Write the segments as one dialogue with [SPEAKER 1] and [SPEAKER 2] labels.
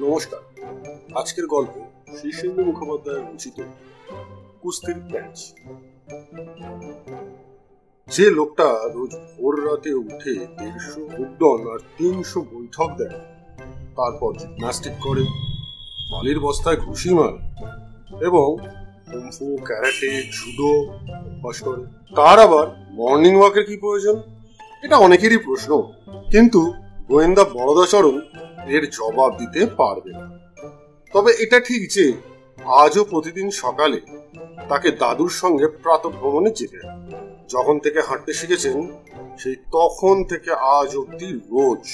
[SPEAKER 1] নমস্কার। আজকের গল্প শীর্ষেন্দু মুখোপাধ্যায় রচিত কুস্তির প্যাচ। যে লোকটা রোজ ভোর রাতে উঠে দেড়শো উদ্যন আর তিনশো বৈঠক দেয়, তারপর জিমনাস্টিক করে, বালির বস্তায় ঘুষি মারে এবং কুমফু, ক্যারাটে, জুডো অভ্যাস করে। তার আবার মর্নিং ওয়াকের কি প্রয়োজন? এটা অনেকেরই প্রশ্ন। কিন্তু গোয়েন্দা বরদাচরণ এর জবাব দিতে পারবে না। তবে এটা ঠিক যে, আজও প্রতিদিন সকালে তাকে দাদুর সঙ্গে প্রাতভ্রমণে যেতে যখন থেকে হাঁটতে শিখেছেন, সেই তখন থেকে আজ অব্দি রোজ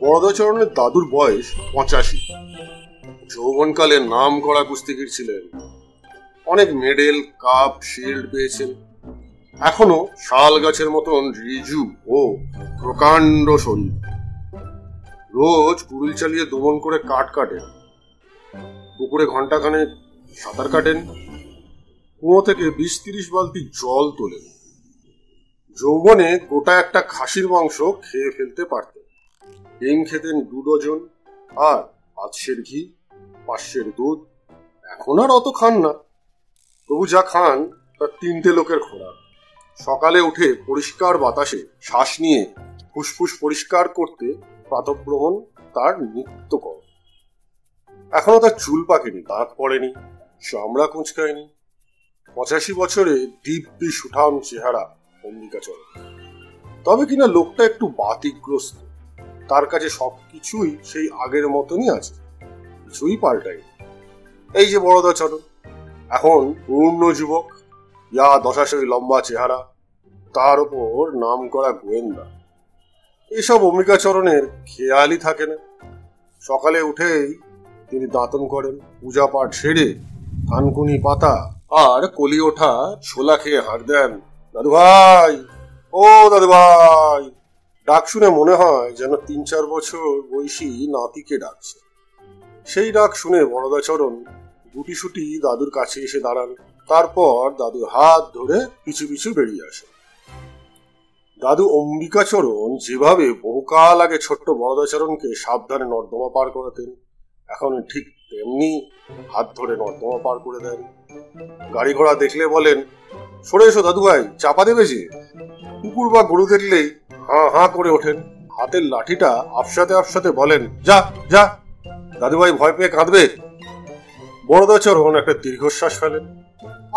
[SPEAKER 1] বরদাচরণের দাদুর বয়স পঁচাশি। যৌবনকালে নাম করা কুস্তিগির ছিলেন। অনেক মেডেল, কাপ, শিল্ড পেয়েছেন। এখনও শাল গাছের মতন রিজু ও প্রকাণ্ড শরীর। রোজ কুড়িল চালিয়ে দমন করে কাঠ কাটেন। পুকুরে ঘন্টাখানে সাঁতার কাটেন। কুয়ো থেকে বিশ তিরিশ বালতি জল তোলেন। যৌবনে গোটা একটা খাসির মাংস খেয়ে ফেলতে পারতেন। ডিম খেতেন দু ডজন, আর আতসের ঘি পাশের দুধ, এখন আর অত খান না। তবু যা খান তার তিনটে লোকের খোরাক। সকালে উঠে পরিষ্কার বাতাসে শ্বাস নিয়ে ফুসফুস পরিষ্কার করতে প্রাতভ্রমণ তার নিত্য কর এখনও তার চুল পাকেনি, দাঁত পড়েনি, চামড়া কুঁচকায়নি। পঁচাশি বছরে দিব্যি সুঠাম চেহারা অম্বিকাচরণ তবে কিনা লোকটা একটু বাতিগ্রস্ত, তার কাছে সবকিছুই সেই আগের মতনই আছে, কিছুই পাল্টায় এই যে বড়দাচরণ এখন পূর্ণ যুবক ইয়া দশাশই লম্বা চেহারা, তার ওপর নাম করা গোয়েন্দা। এসব অম্বিকাচরণের খেয়ালই থাকে না। সকালে উঠেই তিনি দাঁতন করেন, পূজা পাঠ সেরে থানকুনি পাতা আর কলি ওঠা ছোলা খেয়ে হাঁক দেন। দাদু ভাই, ও দাদু ভাই, ডাক শুনে মনে হয় যেন তিন চার বছর বয়সী নাতিকে ডাকছে। সেই ডাক শুনে বরদাচরণ গুটি সুটি দাদুর কাছে এসে দাঁড়ান। তারপর দাদুর হাত ধরে পিছু পিছু বেরিয়ে আসে। দাদু অম্বিকাচরণ যেভাবে বহুকাল আগে ছোট্ট বড়দাচরণকে সাবধানে নর্দমা পার করাতেন, এখন ঠিক তেমনি হাত ধরে নর্দমা পার করে দেন। গাড়ি ঘোড়া দেখলে বলেন, সরে এসো দাদু ভাই চাপা দেবে যে? কুকুর বা গরু দেখলেই হাঁ হাঁ করে ওঠেন। হাতের লাঠিটা আপসাতে আপসাতে বলেন, যা যা। দাদুভাই ভয় পেয়ে কাঁদবে। বড়দাচরণ একটা দীর্ঘশ্বাস ফেলেন।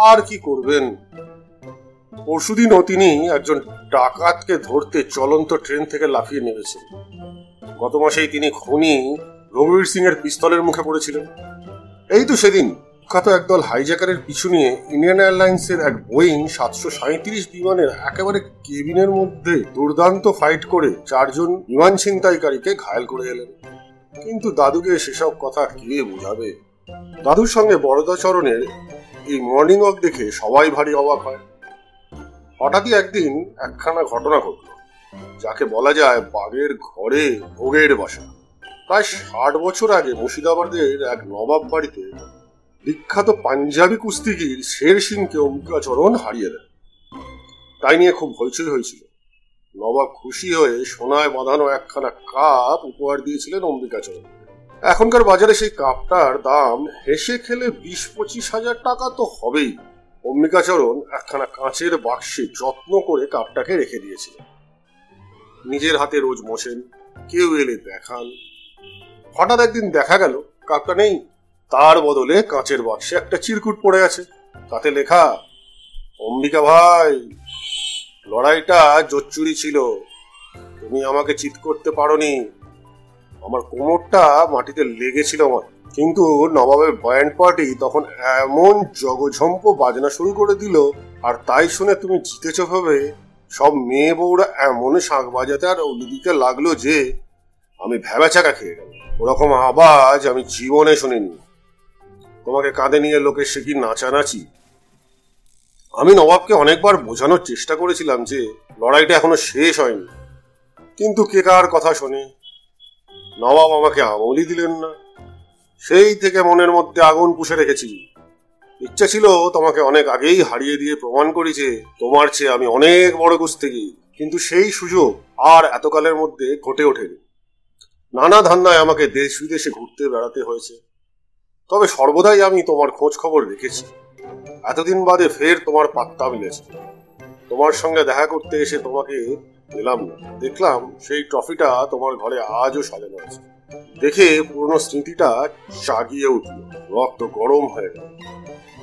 [SPEAKER 1] আর কি করবেন? পরশুদিনও তিনি একজন ডাকাতকে ধরতে চলন্ত ট্রেন থেকে লাফিয়ে নেমেছেন। গত মাসেই তিনি খনি রঘুবীর সিং এর পিস্তলের মুখে পড়েছিলেন। এই তো সেদিন বিখ্যাত একদল পিছু নিয়ে ইন্ডিয়ান এয়ারলাইন্সের এক বোয়িং সাতশো সাঁত্রিশ বিমানের একেবারে কেবিনের মধ্যে দুর্দান্ত ফাইট করে চারজন বিমান ছিনতাইকারীকে ঘায়ল করে এলেন। কিন্তু দাদুকে সেসব কথা কে বোঝাবে? দাদুর সঙ্গে বরদাচরণের এই মর্নিং ওয়াক দেখে সবাই ভারী অবাক হয়। হঠাৎই একদিন একখানা ঘটনা ঘটল, যাকে বলা যায় বাঘের ঘরে ভোগের বাসা। প্রায় ষাট বছর আগে মুর্শিদাবাদের এক নবাব বাড়িতে বিখ্যাত পাঞ্জাবি কুস্তিগির শের সিংকে অম্বিকাচরণ হারিয়ে দেন। তাই নিয়ে খুব হইচই হয়েছিল। নবাব খুশি হয়ে সোনায় বাঁধানো একখানা কাপ উপহার দিয়েছিলেন অম্বিকাচরণ এখনকার বাজারে সেই কাপটার দাম হেসে খেলে বিশ পঁচিশ হাজার টাকা তো হবেই। অম্বিকাচরণ একখানা কাঁচের বাক্সে যত্ন করে কাপটাকে রেখে দিয়েছিলেন। নিজের হাতে রোজ মোছেন, কেউ এলে দেখান। হঠাৎ একদিন দেখা গেল, কাপটা নেই। তার বদলে কাঁচের বাক্সে একটা চিরকুট পড়ে আছে। তাতে লেখা, অম্বিকা ভাই, লড়াইটা জোচ্চুরি ছিল। তুমি আমাকে চিৎ করতে পারোনি। আমার কোমরটা মাটিতে লেগেছিল আমার। কিন্তু নবাবের ব্যান্ড পার্টি তখন এমন জগঝম্প বাজনা শুরু করে দিল, আর তাই শুনে তুমি জিতেছ ভাবে সব মেয়ে বউরা এমন শাঁখ বাজাতে আর ওদিকে লাগল যে, আমি ভ্যাবাচাকা খেয়ে গেল ওরকম আওয়াজ আমি জীবনে শুনিনি। তোমাকে কাঁধে নিয়ে লোকের সে কি নাচানাচি? আমি নবাবকে অনেকবার বোঝানোর চেষ্টা করেছিলাম যে, লড়াইটা এখনও শেষ হয়নি। কিন্তু কে কার কথা শোনে? নবাব আমাকে আমলই দিলেন না। সেই থেকে মনের মধ্যে আগুন পুষে রেখেছি। ইচ্ছা ছিল তোমাকে অনেক আগেই হারিয়ে দিয়ে প্রমাণ করি যে তোমার চেয়ে আমি অনেক বড় কুস্তিগি কিন্তু সেই সুযোগ আর এতকালের মধ্যে ঘটে ওঠেনি। নানা ধান্নায় আমাকে দেশ বিদেশে ঘুরতে বেড়াতে হয়েছে। তবে সর্বদাই আমি তোমার খোঁজ খবর রেখেছি। এতদিন বাদে ফের তোমার পাত্তা মিলেছে। তোমার সঙ্গে দেখা করতে এসে তোমাকে পেলাম না। দেখলাম সেই ট্রফিটা তোমার ঘরে আজও সাজানো আছে। দেখে পুরনো স্মৃতিটা জাগিয়ে উঠল। রক্ত গরম হয়ে গেল।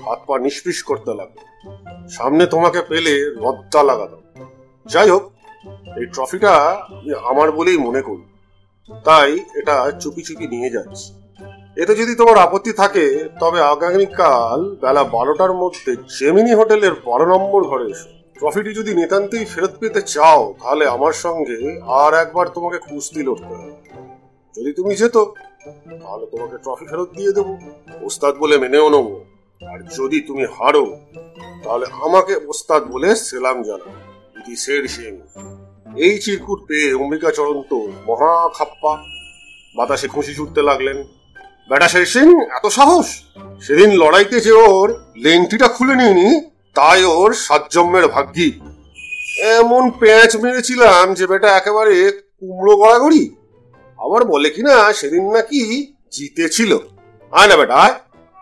[SPEAKER 1] হাত পা নিষ্পিস করতে লাগল। সামনে তোমাকে পেলে লজ্জা লাগাতাম। যাই হোক, এই ট্রফিটা আমি আমার বলেই মনে করি। তাই এটা চুপি চুপি নিয়ে যাচ্ছি। এতে যদি তোমার আপত্তি থাকে, তবে আগামীকাল বেলা বারোটার মধ্যে জেমিনি হোটেলের বারো নম্বর ঘরে এসো। ট্রফিটি যদি নিতান্তই ফেরত পেতে চাও, তাহলে আমার সঙ্গে আর একবার তোমাকে কুস্তি লড়তে হবে। যদি তুমি যেত, তাহলে তোমাকে ট্রফি ফেরত দিয়ে দেবো। ওস্তাদ বলে মেনেও নেব। আর যদি তুমি হারো, তাহলে আমাকে ওস্তাদ বলে সেলাম জানা ইতি শের সিং। এই চিরকুট পেয়ে অম্বিকা চরণ তো মহা খাপ্পা বাতাসে খুশি ছুটতে লাগলেন। বেটা শের সিং, এত সাহস? সেদিন লড়াইতে যে ওর লেংটিটা খুলে নিইনি, তাই ওর সাতজম্মের ভাগ্যি। এমন প্যাঁচ মেরেছিলাম যে বেটা একেবারে কুমড়ো গড়াগড়ি। আবার বলে কিনা সেদিন নাকি জিতেছিল। আয় না বেটা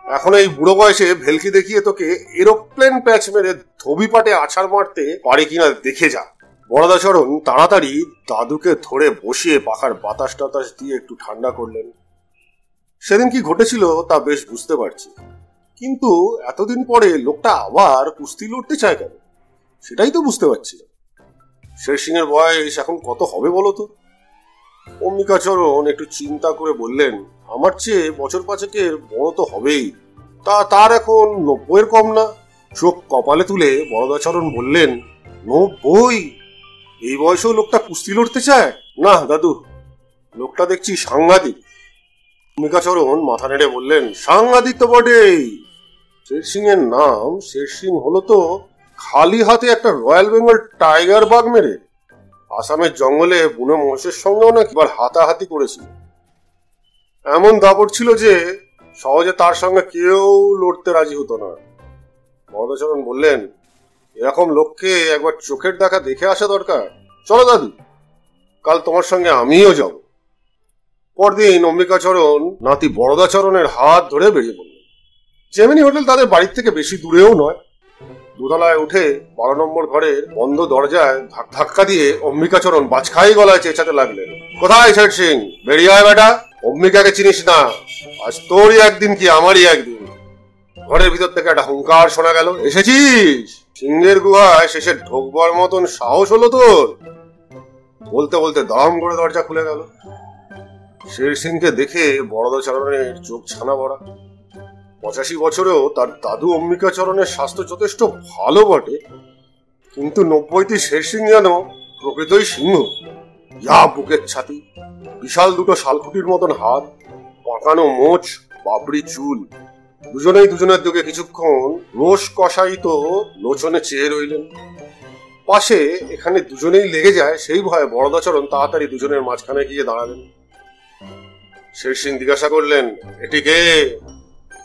[SPEAKER 1] এখন এই বুড়ো বয়সে ভেলকি দেখিয়ে তোকে এরোপ্লেন প্যাচ মেরে ধবি পাটে আছাড় মারতে পারে কিনা দেখে যা। বরদাচরণ তাড়াতাড়ি দাদুকে ধরে বসিয়ে পাখার বাতাস টাতাস দিয়ে একটু ঠান্ডা করলেন। সেদিন কি ঘটেছিল তা বেশ বুঝতে পারছি। কিন্তু এতদিন পরে লোকটা আবার কুস্তি লড়তে চায় কেন? সেটাই তো বুঝতে পারছি শের সিং এর বয়স এখন কত হবে বলো তো? অম্বিকাচরণ একটু চিন্তা করে বললেন, আমার চেয়ে বছর পাঁচেকের বড় তো হবেই। তা, তার এখন নব্বইয়ের কম না? চোখ কপালে তুলে বরদাচরণ বললেন, নব্বই? এই বয়সেও লোকটা কুস্তি লড়তে চায়? না, দাদু, লোকটা দেখছি সাংঘাতিক অম্বিকাচরণ মাথা নেড়ে বললেন সাংঘাতিক তো বটেই। শের সিং এর নাম শের সিং হলো তো খালি হাতে একটা রয়্যাল বেঙ্গল টাইগার বাঘ মেরে। আসামের জঙ্গলে বুনো মহিষের সঙ্গেও নাকি এবার হাতাহাতি করেছিল। এমন দাপট ছিল যে সহজে তার সঙ্গে কেউ লড়তে রাজি হতো না। মহদাচরণ বললেন, এরকম লোককে একবার চোখের দেখা দেখে আসা দরকার। চলো দাদু, কাল তোমার সঙ্গে আমিও যাব। পরদিন অম্বিকাচরণ নাতি বড়দাচরণের হাত ধরে বেরিয়ে পড়লেন। জেমিনি হোটেল তাদের বাড়ির থেকে বেশি দূরেও নয় দোতলায় উঠে বারো নম্বর ঘরের বন্ধ দরজায় ধাক্কা দিয়ে অম্বিকাচরণ বাজখাই গলায় চেঁচাতে লাগলেন। কোথায় শেঠ সিং? বেরিয়ে আয় বেটা। অম্বিকাকে চিনিস না। আজ তোরই একদিন কি আমারই একদিন। ঘরের ভিতর থেকে একটা হুঙ্কার শোনা গেল। এসেছিস? সিংহের গুহায় শেষে ঢোকবার মতন সাহস হলো তোর। বলতে বলতে দাম করে দরজা খুলে গেল। শের সিংকে দেখে বড়দাচরণের চোখ ছানা বড়া পঁচাশি বছরেও তার দাদু অম্বিকাচরণের স্বাস্থ্য যথেষ্ট ভালো বটে, কিন্তু নব্বইটি শের সিং যেন প্রকৃতই সিংহ। ইয়া বুকের ছাতি, বিশাল দুটো শালকুটির মতন হাত পাকানো মোচ, বাবরি চুল, দুজনেই দুজনের দিকে কিছুক্ষণ রোষ কষায়িত লোচনে চেয়ে রইলেন। পাশে এখানে দুজনেই লেগে যায় সেই ভয়ে বড়দাচরণ তাড়াতাড়ি দুজনের মাঝখানে গিয়ে দাঁড়ালেন। শের সিং জিজ্ঞাসা করলেন, এটি কে?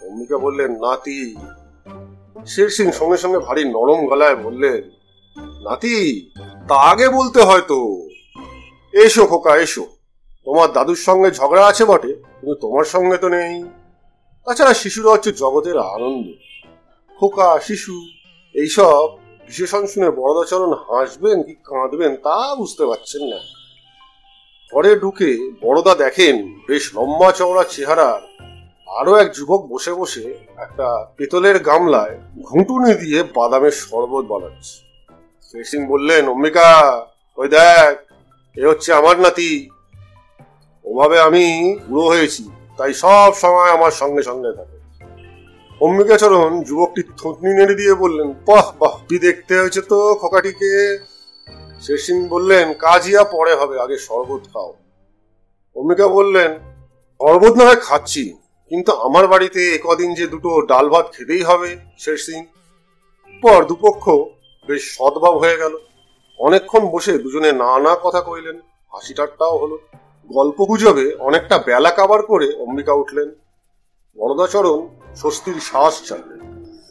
[SPEAKER 1] অম্বিকা বললেন, নাতি। শের সিং সঙ্গে সঙ্গে ভারী নরম গলায় বললেন, নাতি, তা আগে বলতে হয়তো। এসো খোকা, এসো। তোমার দাদুর সঙ্গে ঝগড়া আছে বটে, কিন্তু তোমার সঙ্গে তো নেই। তাছাড়া শিশুরা হচ্ছে জগতের আনন্দ। খোকা, শিশু, এইসব বিশেষণ শুনে বড়দাচরণ হাসবেন কি কাঁদবেন তা বুঝতে পারছেন না। ঘরে ঢুকে বড়দা দেখেন, বেশ লম্বা চওড়া চেহারার আরও এক যুবক বসে বসে একটা পেতলের গামলায় ঘুঁটুনি দিয়ে বাদামের শরবত বানাচ্ছে। শের সিং বললেন, অম্বিকা, ওই দেখ, এ হচ্ছে আমার নাতি। ওভাবে আমি বুড়ো হয়েছি, তাই সব সময় আমার সঙ্গে সঙ্গে থাকে। অম্বিকাচরণ যুবকটি থুতনি নেড়ে দিয়ে বললেন, বাহ বাহ, কি দেখতে হয়েছে তো খোকাটিকে? শের সিং বললেন, কাজিয়া পরে হবে, আগে শরবত খাও। অম্বিকা বললেন, শরবত না হয় খাচ্ছি। কিন্তু আমার বাড়িতে একদিন যে দুটো ডাল ভাত খেতেই হবে শের সিং পর দুপক্ষ বেশ সদ্ভাব হয়ে গেল। অনেকক্ষণ বসে দুজনে নানা কথা কইলেন। হাসি ঠাট্টাও হলো। গল্প গুজবে অনেকটা বেলা কাবার করে অম্বিকা উঠলেন। বরদাচরণ স্বস্তির শ্বাস চাললেন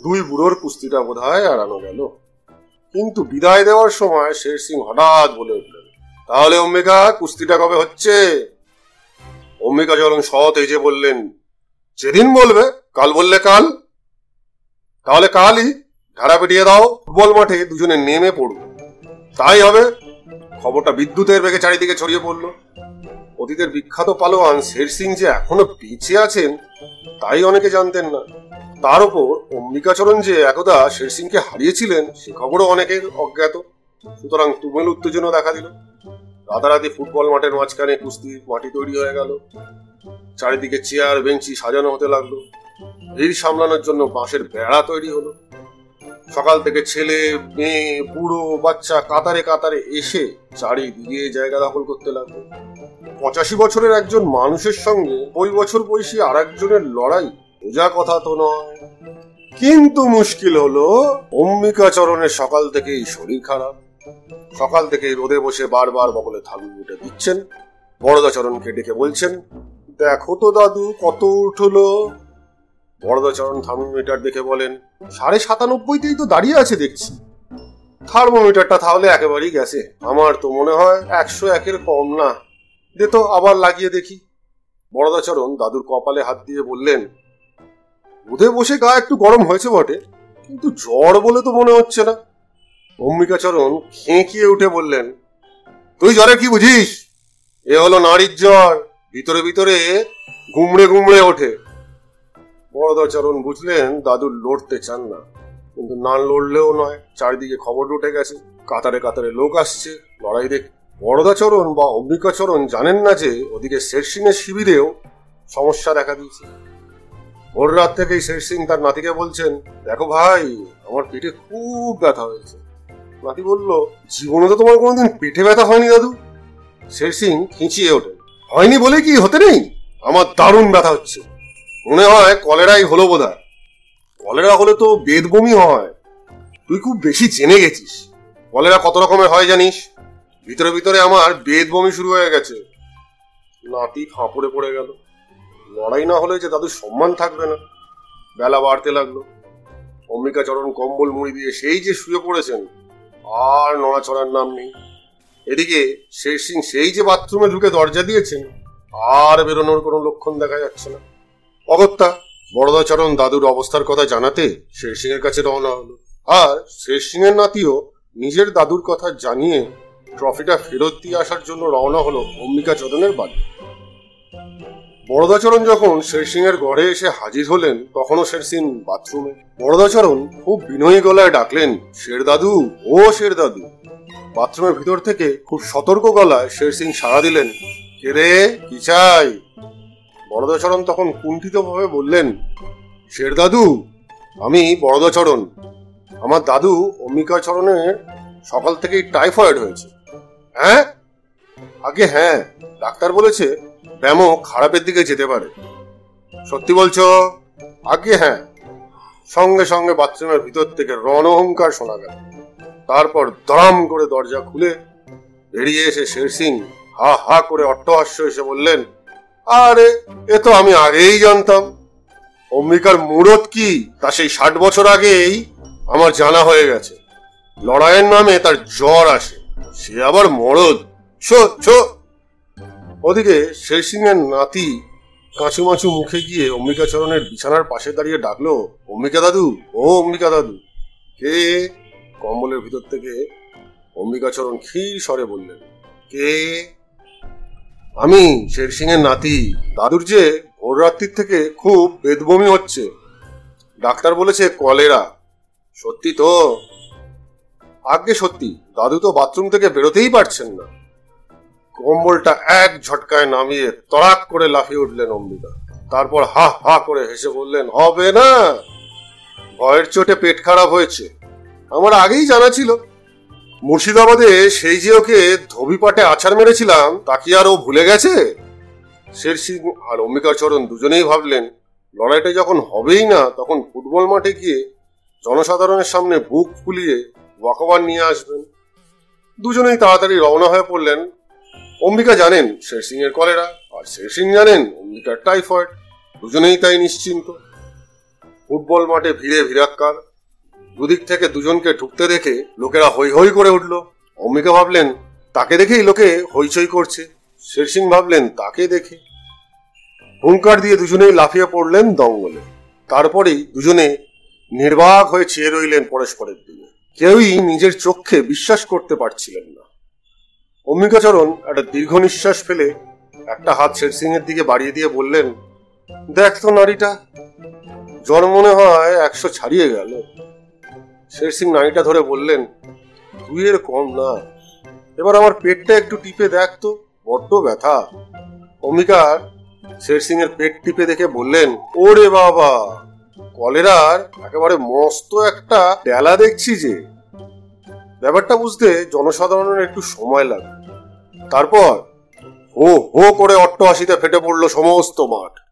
[SPEAKER 1] দুই বুড়োর কুস্তিটা বোধ হয় এড়ানো গেল। কিন্তু বিদায় দেওয়ার সময় শের সিং হঠাৎ বলে উঠলেন, তাহলে অম্বিকা, কুস্তিটা কবে হচ্ছে? অম্বিকা চরণ যে বললেন যেদিন বলবে, কাল বললে কাল, তাহলে কালই ধারা পেটিয়ে দাও, ফুটবল মাঠে দুজনে নেমে পড়ব। তাই হবে, খবরটা বিদ্যুতের বেগে চারিদিকে ছড়িয়ে পড়ল। অতীতের বিখ্যাত পালোয়ান শের সিং যে এখনও বেঁচে আছেন, তাই অনেকে জানতেন না। তার উপর অম্বিকাচরণ যে একদা শের সিংকে হারিয়েছিলেন, সে খবরও অনেকের অজ্ঞাত। সুতরাং তুমেল উত্তেজনা দেখা দিল। রাতারাতি ফুটবল মাঠের মাঝখানে কুস্তির মাটি তৈরি হয়ে গেল। চারিদিকে চেয়ার, বেঞ্চি সাজানো হতে লাগল। ভিড় সামলানোর জন্য বাঁশের বেড়া তৈরি হলো। সকাল থেকে ছেলে, মেয়ে, বুড়ো, বাচ্চা কাতারে কাতারে এসে চারিদিকে জায়গা দখল করতে লাগল। পঁচাশি বছরের একজন মানুষের সঙ্গে ওই বছর বয়সী আর একজনের লড়াই বোঝা কথা তো নয়। কিন্তু মুশকিল হলো, অম্বিকা চরণের সকাল থেকেই শরীর খারাপ। সকাল থেকে রোদে বসে বারবার বগলে থালু উঠে দিচ্ছেন। বড়দাচরণকে ডেকে বলছেন দেখো তো দাদু, কত উঠল। বড়দাচরণ থার্মোমিটার দেখে বলেন, সাড়ে সাতানব্বইতেই তো দাঁড়িয়ে আছে দেখছি। থার্মোমিটারটা তাহলে একেবারেই গেছে। আমার তো মনে হয় একশো একের কম না। দে তো আবার লাগিয়ে দেখি। বড়দাচরণ দাদুর কপালে হাত দিয়ে বললেন রোদে বসে গা একটু গরম হয়েছে বটে, কিন্তু জ্বর বলে তো মনে হচ্ছে না। অম্বিকাচরণ খেঁকিয়ে উঠে বললেন, তুই জ্বরে কি বুঝিস? এ হলো নারীর জ্বর। ভিতরে ভিতরে গুমড়ে গুমড়ে ওঠে। বড়দাচরণ বুঝলেন দাদু লড়তে চান না। কিন্তু না লড়লেও নয়, চারিদিকে খবর উঠে গেছে। কাতারে কাতারে লোক আসছে। লড়াই দেখ বড়দাচরণ বা অম্বিকাচরণ জানেন না যে, ওদিকে শের সিং এর শিবিরেও সমস্যা দেখা দিয়েছে। ভোর রাত থেকেই শের সিং তার নাতিকে বলছেন, দেখো ভাই, আমার পেটে খুব ব্যথা হয়েছে। নাতি বলল, জীবনে তো তোমার কোনোদিন পেটে ব্যথা হয়নি দাদু? শের সিং খিঁচিয়ে ওঠে। হয়নি বলে কি হতে নেই? আমার দারুণ ব্যথা হচ্ছে। মনে হয় কলেরাই হলো বোধ কলেরা হলে তো বেদ বমি হয়। তুই খুব বেশি জেনে গেছিস। কলেরা কত রকমের হয় জানিস? ভিতরে ভিতরে আমার বেদ বমি শুরু হয়ে গেছে। নাতি ফাঁপড়ে পড়ে গেল। লড়াই না হলে যে দাদুর সম্মান থাকবে না। বেলা বাড়তে লাগল। অম্বিকা চরণ কম্বল মুড়ি দিয়ে সেই যে শুয়ে পড়েছেন, আর নড়াচড়ার নাম নেই। এদিকে শের সিং সেই যে বাথরুমে ঢুকে দরজা দিয়েছেন, আর বেরোনোর কোনো লক্ষণ দেখা যাচ্ছে না। অগত্যা বড়দাচরণ দাদুর অবস্থার কথা জানাতে শের সিং এর কাছে রওনা হলো। আর শের সিং এর নাতিও নিজের দাদুর কথা জানিয়ে ট্রফিটা ফেরত দিয়ে আসার জন্য রওনা হলো অম্বিকা চরণের বাড়ি। বরদাচরণ যখন শের সিং এর ঘরে এসে হাজির হলেন, তখনও শের সিং বাথরুমে। বরদাচরণ খুব বিনয়ী গলায় ডাকলেন শের দাদু ও শের দাদু বাথরুমের ভিতর থেকে খুব সতর্ক গলায় শের সিং সাড়া দিলেন, কে রে? কি চাই? বড়দাচরণ তখন কুণ্ঠিতভাবে বললেন, শের দাদু, আমি বড়দাচরণ আমার দাদু অম্বিকাচরণের সকাল থেকেই টাইফয়েড হয়েছে। হ্যাঁ? আগে হ্যাঁ ডাক্তার বলেছে ব্যামো খারাপের দিকে যেতে পারে। সত্যি বলছো? আগে হ্যাঁ। সঙ্গে সঙ্গে বাথরুমের ভিতর থেকে রণহংকার শোনা গেল। তারপর দরাম করে দরজা খুলে বেরিয়ে এসে শের সিং হা হা করে অট্টহাস্য এসে বললেন, আরে, এ তো আমি আগেই জানতাম। অম্বিকার মুরত কি? তা সেই ষাট বছর আগেই আমার জানা হয়ে গেছে। লড়াইয়ের নামে তার জ্বর আসে, সে আবার মরদ। ছো ছো! ওদিকে শের সিং এর নাতি কাঁচু মাচু মুখে গিয়ে অম্বিকাচরণের বিছানার পাশে দাঁড়িয়ে ডাকলো, অম্বিকা দাদু, ও অম্বিকা দাদু, কে? কম্বলের ভিতর থেকে অম্বিকাচরণ ক্ষীর স্বরে বললেন, কে? আমি শের সিং এর নাতি। দাদুর যে ভোর রাত্রির থেকে খুব বেদবমি হচ্ছে। ডাক্তার বলেছে কলেরা। সত্যি তো? আগে সত্যি, দাদু তো বাথরুম থেকে বেরোতেই পারছেন না। কম্বলটা এক ঝটকায় নামিয়ে তড়াক করে লাফিয়ে উঠলেন অম্বিকা। তারপর হা হা করে হেসে বললেন, হবে না। ভয়ের চোটে পেট খারাপ হয়েছে। আমার আগেই জানা ছিল। মুর্শিদাবাদে সেই যে ওকে ধবিপাটে আছাড় মেরেছিলাম, তা কি আর ও ভুলে গেছে? শের সিং আর অম্বিকা চরণ দুজনেই ভাবলেন, লড়াইটা যখন হবেই না, তখন ফুটবল মাঠে গিয়ে জনসাধারণের সামনে বুক ফুলিয়ে ওয়াকওয়ান নিয়ে আসবেন। দুজনেই তাড়াতাড়ি রওনা হয়ে পড়লেন। অম্বিকা জানেন শের সিং এর কলেরা, আর শের সিং জানেন অম্বিকার টাইফয়েড, দুজনেই তাই নিশ্চিন্ত। ফুটবল মাঠে ভিড়ে ভিড়াক্কার। দুদিক থেকে দুজনকে ঢুকতে দেখে লোকেরা হৈ হৈ করে উঠল। অম্বিকা ভাবলেন, তাকে দেখেই লোকে হইচই করছে। শের সিং ভাবলেন, তাকে দেখে। হুঙ্কার দিয়ে দুজনেই লাফিয়ে পড়লেন দঙ্গলে তারপরেই দুজনে নির্বাক হয়ে চেয়ে রইলেন পরস্পরের দিকে। কেউই নিজের চোখে বিশ্বাস করতে পারছিলেন না। অম্বিকাচরণ একটা দীর্ঘ নিঃশ্বাস ফেলে একটা হাত শেরসিং এর দিকে বাড়িয়ে দিয়ে বললেন, দেখ তো নারীটা জ্বর মনে হয় একশো ছাড়িয়ে গেল। শেরসিং নাড়িটা ধরে বললেন, দুইয়ের কম না। এবার আমার পেটটা একটু টিপে দেখ তো, বড্ড ব্যথা। অম্বিকার শেরসিং এর পেট টিপে দেখে বললেন, ওরে বাবা, কলেরার একেবারে মস্ত একটা ডেলা দেখছি যে। ব্যাপারটা বুঝতে জনসাধারণের একটু সময় লাগে। তারপর হো হো করে অট্ট অট্টহাসিতে ফেটে পড়ল সমস্ত মাঠ।